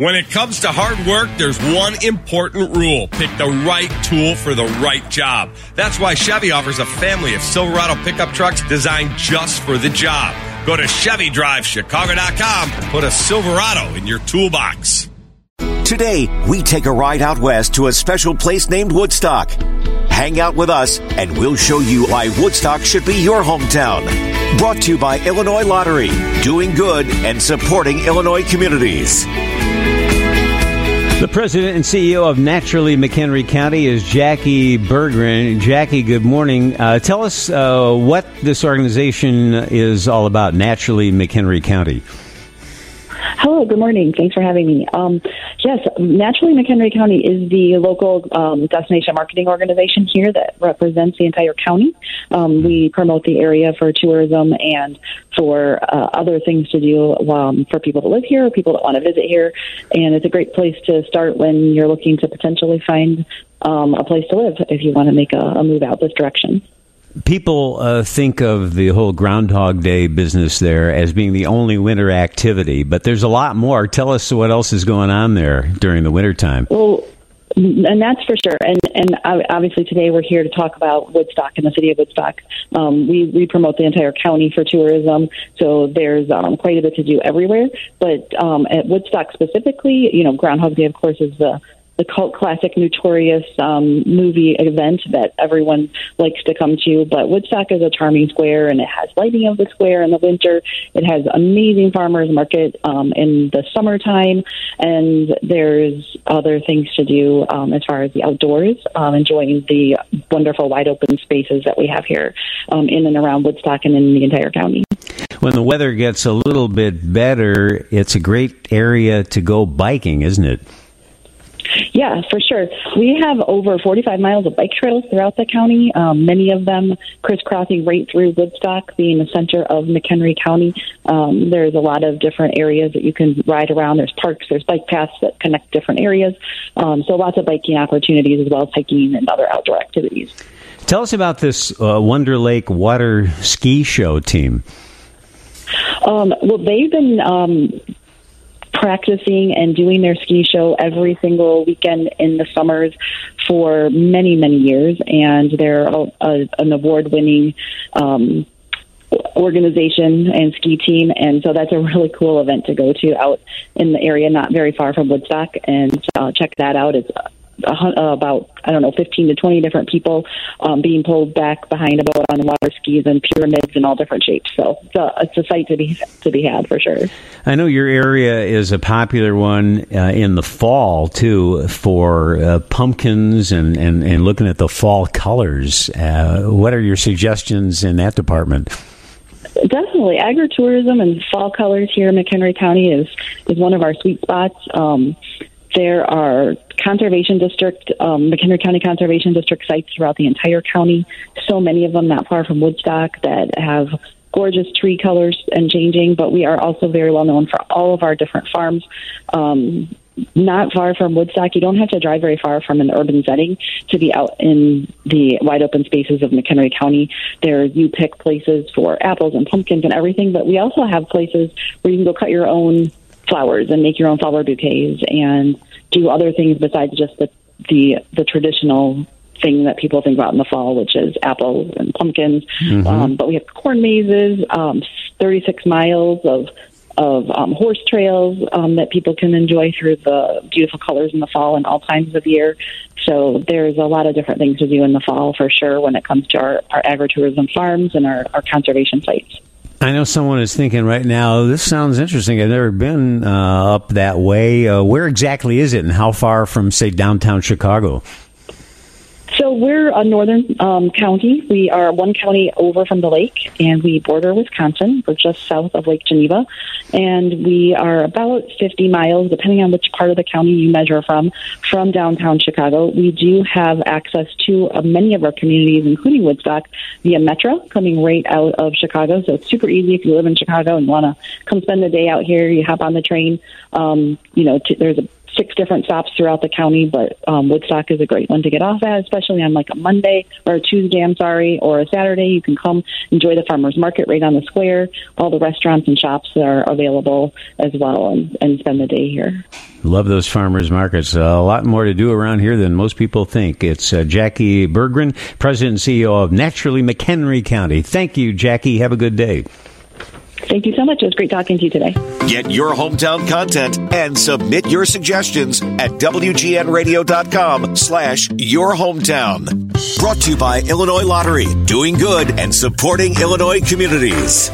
When it comes to hard work, there's one important rule. Pick the right tool for the right job. That's why Chevy offers a family of Silverado pickup trucks designed just for the job. Go to ChevyDriveChicago.com and put a Silverado in your toolbox. Today, we take a ride out west to a special place named Woodstock. Hang out with us, and we'll show you why Woodstock should be your hometown. Brought to you by Illinois Lottery, doing good and supporting Illinois communities. The president and CEO of Naturally McHenry County is Jackie Berggren. Jackie, good morning. Uh, tell us uh, what this organization is all about, Naturally McHenry County. Hello, good morning. Thanks for having me. Um, yes, Naturally McHenry County is the local um, destination marketing organization here that represents the entire county. Um, we promote the area for tourism and for uh, other things to do um, for people that live here people that want to visit here. And it's a great place to start when you're looking to potentially find um, a place to live if you want to make a, a move out this direction people uh, think of the whole Groundhog Day business there as being the only winter activity, but there's a lot more. Tell us what else is going on there during the wintertime. Well, and that's for sure. And and obviously today we're here to talk about Woodstock and the city of Woodstock. Um, we we promote the entire county for tourism, so there's um, quite a bit to do everywhere. But um, at Woodstock specifically, you know, Groundhog Day, of course, is the the cult classic notorious um, movie event that everyone likes to come to. But Woodstock is a charming square, and it has lighting of the square in the winter. It has amazing farmers market um, in the summertime, and there's other things to do um, as far as the outdoors, um, enjoying the wonderful wide open spaces that we have here um, in and around Woodstock and in the entire county. When the weather gets a little bit better, it's a great area to go biking, isn't it? Yeah, for sure. We have over 45 miles of bike trails throughout the county, um, many of them crisscrossing right through Woodstock, being the center of McHenry County. Um, there's a lot of different areas that you can ride around. There's parks, there's bike paths that connect different areas. Um, so lots of biking opportunities as well as hiking and other outdoor activities. Tell us about this uh, Wonder Lake Water Ski Show team. Um, well, they've been um, practicing and doing their ski show every single weekend in the summers for many, many years. And they're a, a, an award winning um, organization and ski team. And so that's a really cool event to go to out in the area, not very far from Woodstock. And uh, check that out. It's about I don't know, 15 to 20 different people um, being pulled back behind a boat on water skis and pyramids in all different shapes. So it's a, it's a sight to be to be had for sure. I know your area is a popular one uh, in the fall too for uh, pumpkins and, and, and looking at the fall colors. Uh, what are your suggestions in that department? Definitely, agritourism and fall colors here in McHenry County is is one of our sweet spots. Um, there are conservation district, um, McHenry County Conservation District sites throughout the entire county. So many of them not far from Woodstock that have gorgeous tree colors and changing. But we are also very well known for all of our different farms. Um, not far from Woodstock. You don't have to drive very far from an urban setting to be out in the wide open spaces of McHenry County. There you pick places for apples and pumpkins and everything, but we also have places where you can go cut your own flowers and make your own flower bouquets and do other things besides just the the, the traditional thing that people think about in the fall, which is apples and pumpkins. Mm-hmm. Um, but we have corn mazes, um, 36 miles of of um, horse trails um, that people can enjoy through the beautiful colors in the fall and all times of year. So there's a lot of different things to do in the fall for sure when it comes to our, our agritourism farms and our, our conservation sites. I know someone is thinking right now, this sounds interesting. I've never been uh, up that way. Uh, where exactly is it, and how far from, say, downtown Chicago? So we're a northern um, county. We are one county over from the lake, and we border Wisconsin. We're just south of Lake Geneva, and we are about 50 miles, depending on which part of the county you measure from, from downtown Chicago. We do have access to uh, many of our communities, including Woodstock, via Metra, coming right out of Chicago. So it's super easy if you live in Chicago and want to come spend the day out here. You hop on the train. Um, you know, t- there's a six different stops throughout the county, but um, Woodstock is a great one to get off at, especially on like a Monday or a Tuesday, I'm sorry, or a Saturday. You can come enjoy the farmers market right on the square. All the restaurants and shops are available as well and, and spend the day here. Love those farmers markets. Uh, a lot more to do around here than most people think. It's uh, Jackie Bergren, President and CEO of Naturally McHenry County. Thank you, Jackie. Have a good day. Thank you so much. It was great talking to you today. Get your hometown content and submit your suggestions at WGNradio.com slash your hometown. Brought to you by Illinois Lottery, doing good and supporting Illinois communities.